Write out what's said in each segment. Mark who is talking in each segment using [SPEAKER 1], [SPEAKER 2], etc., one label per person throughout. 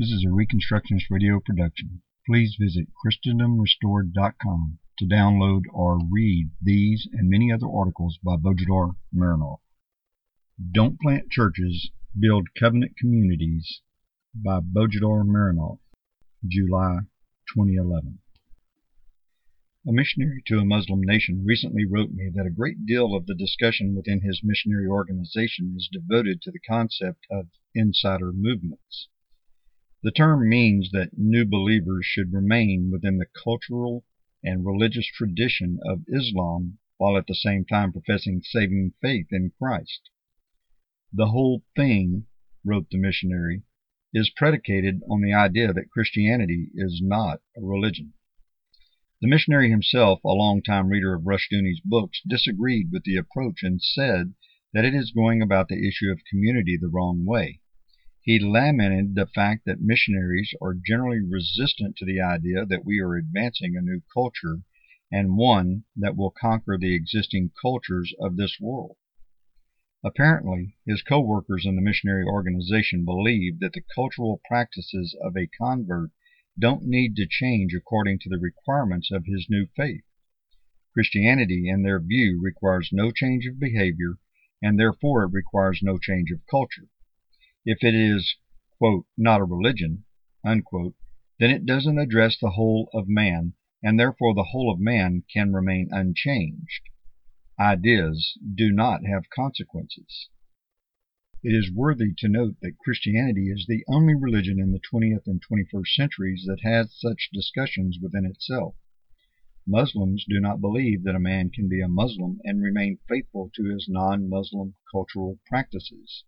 [SPEAKER 1] This is a Reconstructionist radio production. Please visit ChristendomRestored.com to download or read these and many other articles by Bojidar Marinov. Don't Plant Churches, Build Covenant Communities by Bojidar Marinov, July 2011. A missionary to a Muslim nation recently wrote me that a great deal of the discussion within his missionary organization is devoted to the concept of insider movements. The term means that new believers should remain within the cultural and religious tradition of Islam while at the same time professing saving faith in Christ. The whole thing, wrote the missionary, is predicated on the idea that Christianity is not a religion. The missionary himself, a long-time reader of Rushdoony's books, disagreed with the approach and said that it is going about the issue of community the wrong way. He lamented the fact that missionaries are generally resistant to the idea that we are advancing a new culture and one that will conquer the existing cultures of this world. Apparently, his co-workers in the missionary organization believe that the cultural practices of a convert don't need to change according to the requirements of his new faith. Christianity, in their view, requires no change of behavior, and therefore it requires no change of culture. If it is, not a religion, then it doesn't address the whole of man, and therefore the whole of man can remain unchanged. Ideas do not have consequences. It is worthy to note that Christianity is the only religion in the 20th and 21st centuries that has such discussions within itself. Muslims do not believe that a man can be a Muslim and remain faithful to his non Muslim cultural practices.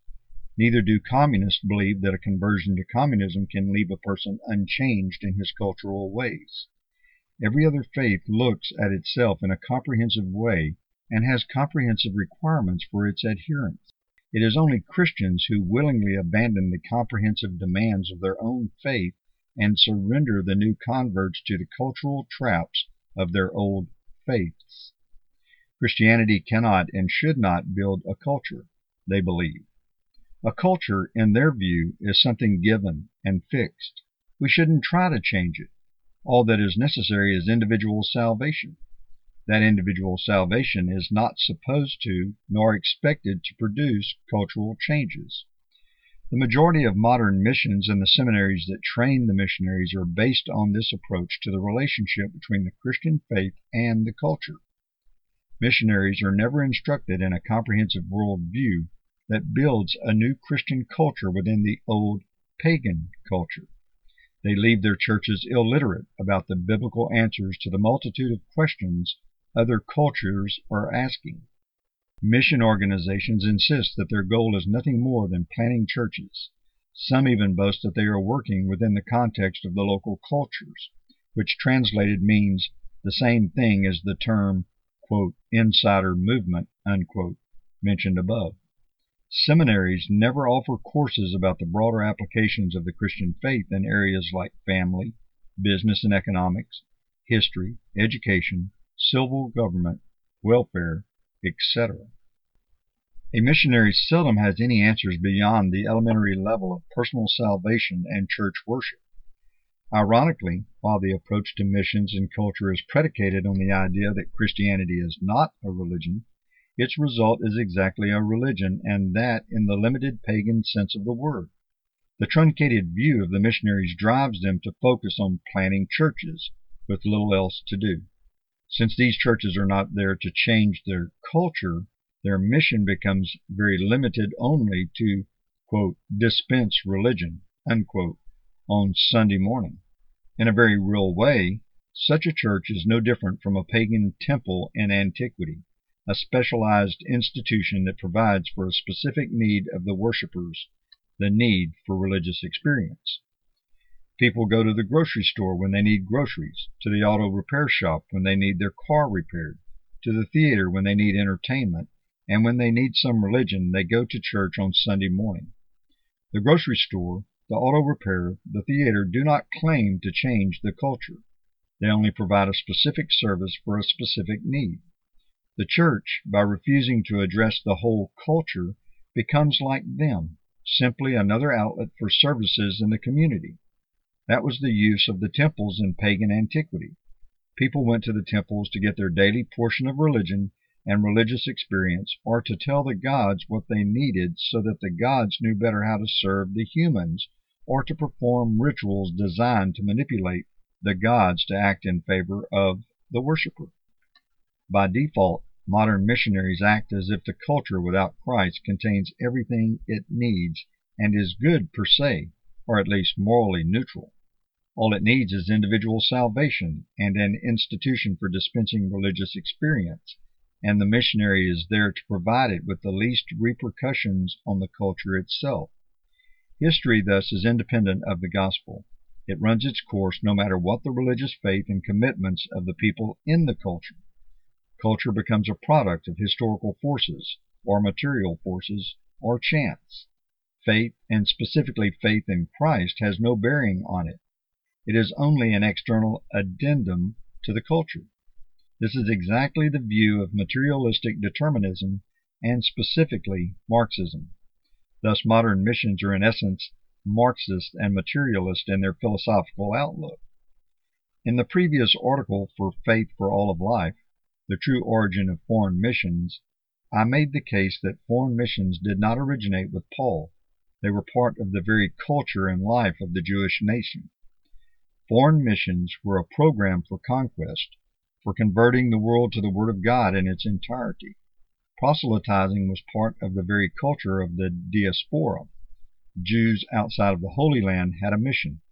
[SPEAKER 1] Neither do communists believe that a conversion to communism can leave a person unchanged in his cultural ways. Every other faith looks at itself in a comprehensive way and has comprehensive requirements for its adherents. It is only Christians who willingly abandon the comprehensive demands of their own faith and surrender the new converts to the cultural traps of their old faiths. Christianity cannot and should not build a culture, they believe. A culture, in their view, is something given and fixed. We shouldn't try to change it. All that is necessary is individual salvation. That individual salvation is not supposed to nor expected to produce cultural changes. The majority of modern missions and the seminaries that train the missionaries are based on this approach to the relationship between the Christian faith and the culture. Missionaries are never instructed in a comprehensive world view that builds a new Christian culture within the old pagan culture. They leave their churches illiterate about the biblical answers to the multitude of questions other cultures are asking. Mission organizations insist that their goal is nothing more than planting churches. Some even boast that they are working within the context of the local cultures, which translated means the same thing as the term, quote, insider movement, unquote, mentioned above. Seminaries never offer courses about the broader applications of the Christian faith in areas like family, business and economics, history, education, civil government, welfare, etc. A missionary seldom has any answers beyond the elementary level of personal salvation and church worship. Ironically, while the approach to missions and culture is predicated on the idea that Christianity is not a religion, its result is exactly a religion, and that in the limited pagan sense of the word. The truncated view of the missionaries drives them to focus on planting churches, with little else to do. Since these churches are not there to change their culture, their mission becomes very limited only to, quote, dispense religion, unquote, on Sunday morning. In a very real way, such a church is no different from a pagan temple in antiquity a specialized institution that provides for a specific need of the worshipers, the need for religious experience. People go to the grocery store when they need groceries, to the auto repair shop when they need their car repaired, to the theater when they need entertainment, and when they need some religion, they go to church on Sunday morning. The grocery store, the auto repair, the theater do not claim to change the culture. They only provide a specific service for a specific need. The church, by refusing to address the whole culture, becomes like them, simply another outlet for services in the community. That was the use of the temples in pagan antiquity. People went to the temples to get their daily portion of religion and religious experience, or to tell the gods what they needed so that the gods knew better how to serve the humans, or to perform rituals designed to manipulate the gods to act in favor of the worshiper. By default, modern missionaries act as if the culture without Christ contains everything it needs and is good per se, or at least morally neutral. All it needs is individual salvation and an institution for dispensing religious experience, and the missionary is there to provide it with the least repercussions on the culture itself. History thus is independent of the gospel. It runs its course no matter what the religious faith and commitments of the people in the culture. Culture becomes a product of historical forces, or material forces, or chance. Faith, and specifically faith in Christ, has no bearing on it. It is only an external addendum to the culture. This is exactly the view of materialistic determinism and specifically Marxism. Thus modern missions are in essence Marxist and materialist in their philosophical outlook. In the previous article for Faith for All of Life, The True Origin of Foreign Missions, I made the case that foreign missions did not originate with Paul. They were part of the very culture and life of the Jewish nation. Foreign missions were a program for conquest, for converting the world to the Word of God in its entirety. Proselytizing was part of the very culture of the diaspora. Jews outside of the Holy Land had a mission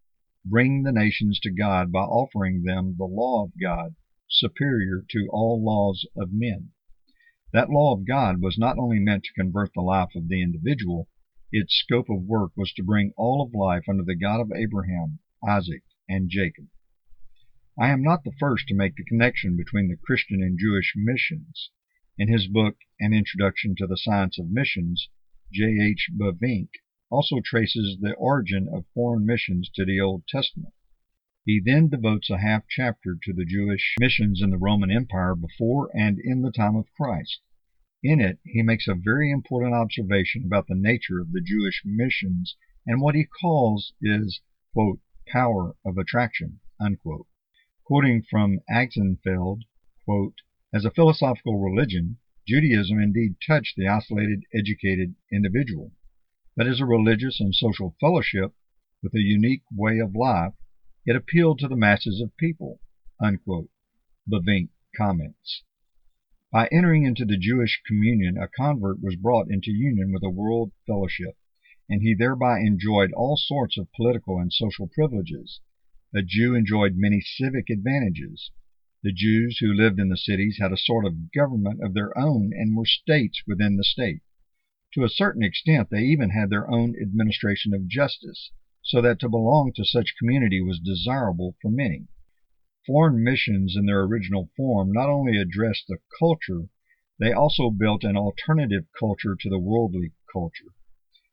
[SPEAKER 1] bring the nations to God by offering them the law of God, superior to all laws of men. That law of God was not only meant to convert the life of the individual, its scope of work was to bring all of life under the God of Abraham, Isaac, and Jacob. I am not the first to make the connection between the Christian and Jewish missions. In his book An Introduction to the Science of Missions, J. H. Bavinck also traces the origin of foreign missions to the Old Testament. He then devotes a half chapter to the Jewish missions in the Roman Empire before and in the time of Christ. In it, he makes a very important observation about the nature of the Jewish missions and what he calls is, power of attraction, unquote. Quoting from Axenfeld, as a philosophical religion, Judaism indeed touched the isolated, educated individual but as a religious and social fellowship with a unique way of life, it appealed to the masses of people. Bavinck comments. By entering into the Jewish communion, a convert was brought into union with a world fellowship, and he thereby enjoyed all sorts of political and social privileges. A Jew enjoyed many civic advantages. The Jews who lived in the cities had a sort of government of their own and were states within the state. To a certain extent they even had their own administration of justice, so that to belong to such community was desirable for many. Foreign missions in their original form not only addressed the culture, they also built an alternative culture to the worldly culture.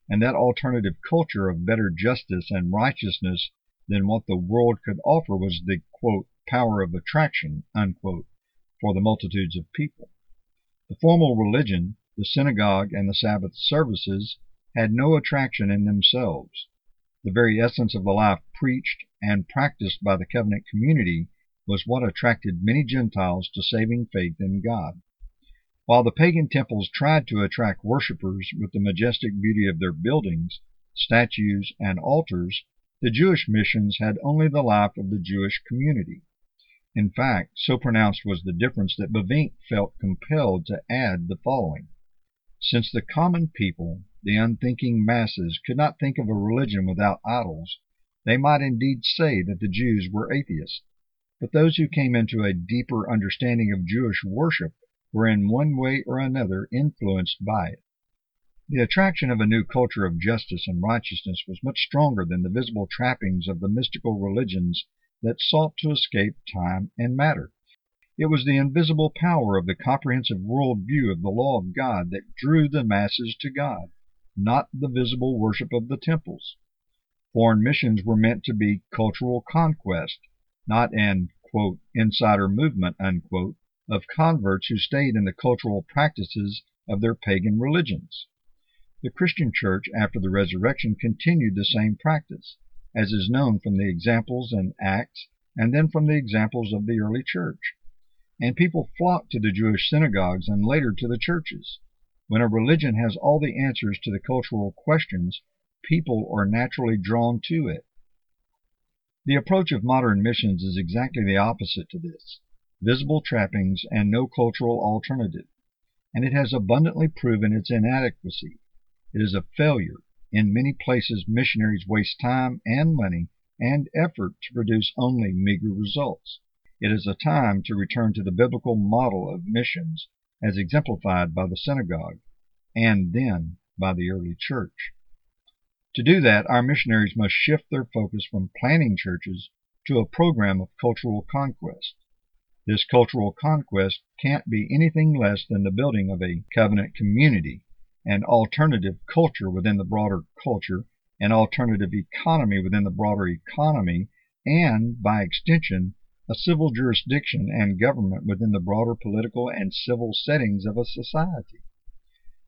[SPEAKER 1] And that alternative culture of better justice and righteousness than what the world could offer was the quote, power of attraction unquote, for the multitudes of people. The formal religion the synagogue and the Sabbath services had no attraction in themselves. The very essence of the life preached and practiced by the covenant community was what attracted many Gentiles to saving faith in God. While the pagan temples tried to attract worshippers with the majestic beauty of their buildings, statues, and altars, the Jewish missions had only the life of the Jewish community. In fact, so pronounced was the difference that Bavinck felt compelled to add the following. Since the common people, the unthinking masses, could not think of a religion without idols, they might indeed say that the Jews were atheists. But those who came into a deeper understanding of Jewish worship were in one way or another influenced by it. The attraction of a new culture of justice and righteousness was much stronger than the visible trappings of the mystical religions that sought to escape time and matter. It was the invisible power of the comprehensive world view of the law of God that drew the masses to God, not the visible worship of the temples. Foreign missions were meant to be cultural conquest, not an insider movement of converts who stayed in the cultural practices of their pagan religions. The Christian church after the resurrection continued the same practice, as is known from the examples in Acts and then from the examples of the early church. And people flocked to the Jewish synagogues and later to the churches. When a religion has all the answers to the cultural questions, people are naturally drawn to it. The approach of modern missions is exactly the opposite to this visible trappings and no cultural alternative, and it has abundantly proven its inadequacy. It is a failure. In many places, missionaries waste time and money and effort to produce only meager results. It is a time to return to the biblical model of missions as exemplified by the synagogue, and then by the early church. To do that, our missionaries must shift their focus from planning churches to a program of cultural conquest. This cultural conquest can't be anything less than the building of a covenant community, an alternative culture within the broader culture, an alternative economy within the broader economy, and, by extension, a civil jurisdiction and government within the broader political and civil settings of a society.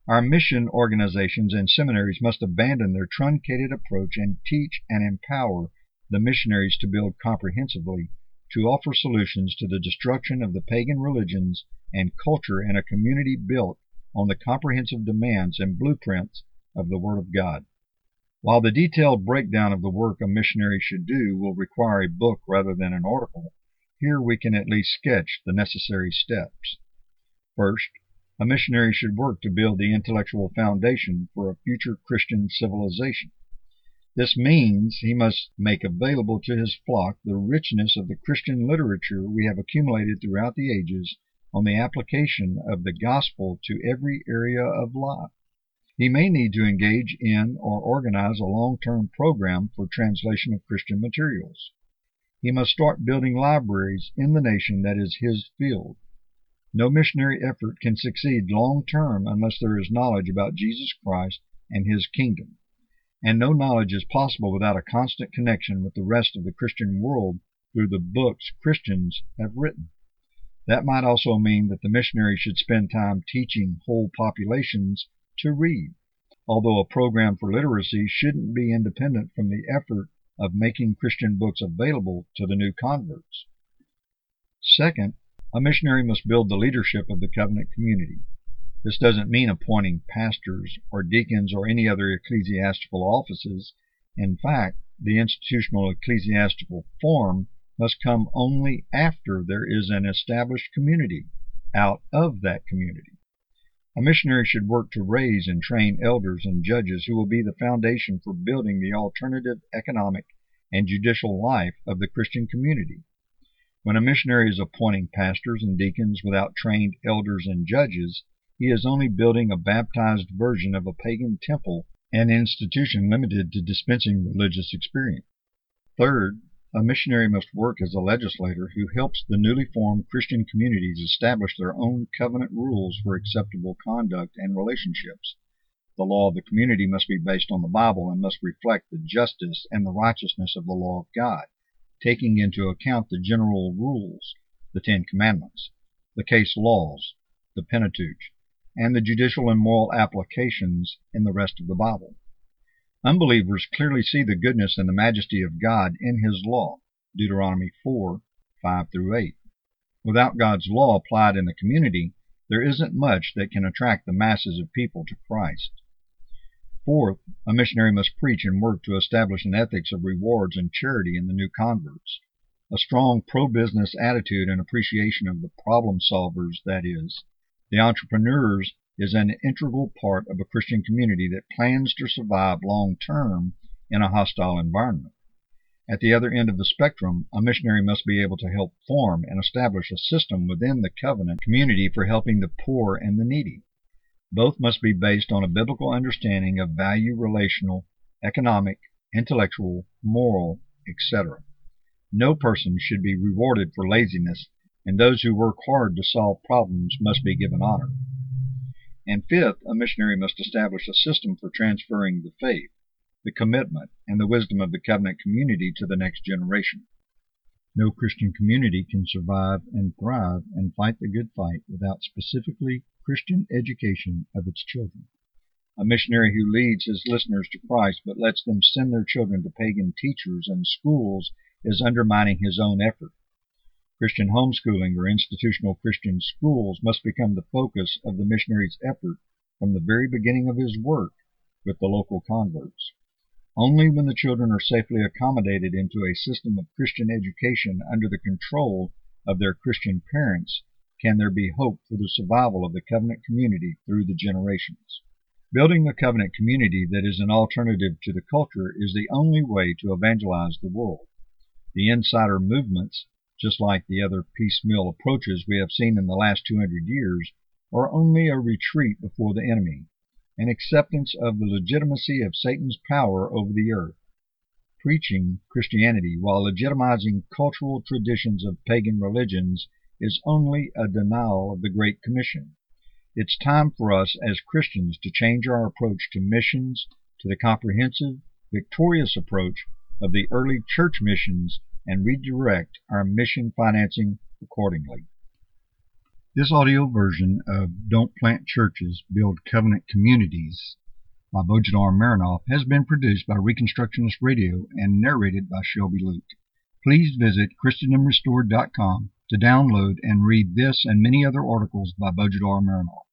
[SPEAKER 1] Our mission organizations and seminaries must abandon their truncated approach and teach and empower the missionaries to build comprehensively, to offer solutions to the destruction of the pagan religions and culture in a community built on the comprehensive demands and blueprints of the Word of God. While the detailed breakdown of the work a missionary should do will require a book rather than an article, here we can at least sketch the necessary steps. First, a missionary should work to build the intellectual foundation for a future Christian civilization. This means he must make available to his flock the richness of the Christian literature we have accumulated throughout the ages on the application of the gospel to every area of life. He may need to engage in or organize a long term program for translation of Christian materials. He must start building libraries in the nation that is his field. No missionary effort can succeed long term unless there is knowledge about Jesus Christ and his kingdom. And no knowledge is possible without a constant connection with the rest of the Christian world through the books Christians have written. That might also mean that the missionary should spend time teaching whole populations to read, although a program for literacy shouldn't be independent from the effort of making Christian books available to the new converts. Second, a missionary must build the leadership of the covenant community. This doesn't mean appointing pastors or deacons or any other ecclesiastical offices. In fact, the institutional ecclesiastical form must come only after there is an established community out of that community. A missionary should work to raise and train elders and judges who will be the foundation for building the alternative economic and judicial life of the Christian community. When a missionary is appointing pastors and deacons without trained elders and judges, he is only building a baptized version of a pagan temple, an institution limited to dispensing religious experience. Third, a missionary must work as a legislator who helps the newly formed Christian communities establish their own covenant rules for acceptable conduct and relationships. The law of the community must be based on the Bible and must reflect the justice and the righteousness of the law of God, taking into account the general rules, the Ten Commandments, the case laws, the Pentateuch, and the judicial and moral applications in the rest of the Bible. Unbelievers clearly see the goodness and the majesty of God in his law (Deuteronomy 4, 5 through 8). Without God's law applied in the community, there isn't much that can attract the masses of people to Christ. Fourth, a missionary must preach and work to establish an ethics of rewards and charity in the new converts. A strong pro business attitude and appreciation of the problem solvers, that is, the entrepreneurs is an integral part of a Christian community that plans to survive long term in a hostile environment. At the other end of the spectrum, a missionary must be able to help form and establish a system within the covenant community for helping the poor and the needy. Both must be based on a biblical understanding of value relational, economic, intellectual, moral, etc. No person should be rewarded for laziness, and those who work hard to solve problems must be given honor. And fifth, a missionary must establish a system for transferring the faith, the commitment, and the wisdom of the covenant community to the next generation. No Christian community can survive and thrive and fight the good fight without specifically Christian education of its children. A missionary who leads his listeners to Christ but lets them send their children to pagan teachers and schools is undermining his own effort. Christian homeschooling or institutional Christian schools must become the focus of the missionary's effort from the very beginning of his work with the local converts. Only when the children are safely accommodated into a system of Christian education under the control of their Christian parents can there be hope for the survival of the covenant community through the generations. Building a covenant community that is an alternative to the culture is the only way to evangelize the world. The insider movements just like the other piecemeal approaches we have seen in the last 200 years, are only a retreat before the enemy, an acceptance of the legitimacy of Satan's power over the earth. Preaching Christianity while legitimizing cultural traditions of pagan religions is only a denial of the Great Commission. It's time for us as Christians to change our approach to missions to the comprehensive, victorious approach of the early church missions and redirect our mission financing accordingly. This audio version of Don't Plant Churches, Build Covenant Communities by Bojidar Marinov has been produced by Reconstructionist Radio and narrated by Shelby Luke. Please visit ChristendomRestored.com to download and read this and many other articles by Bojidar Marinov.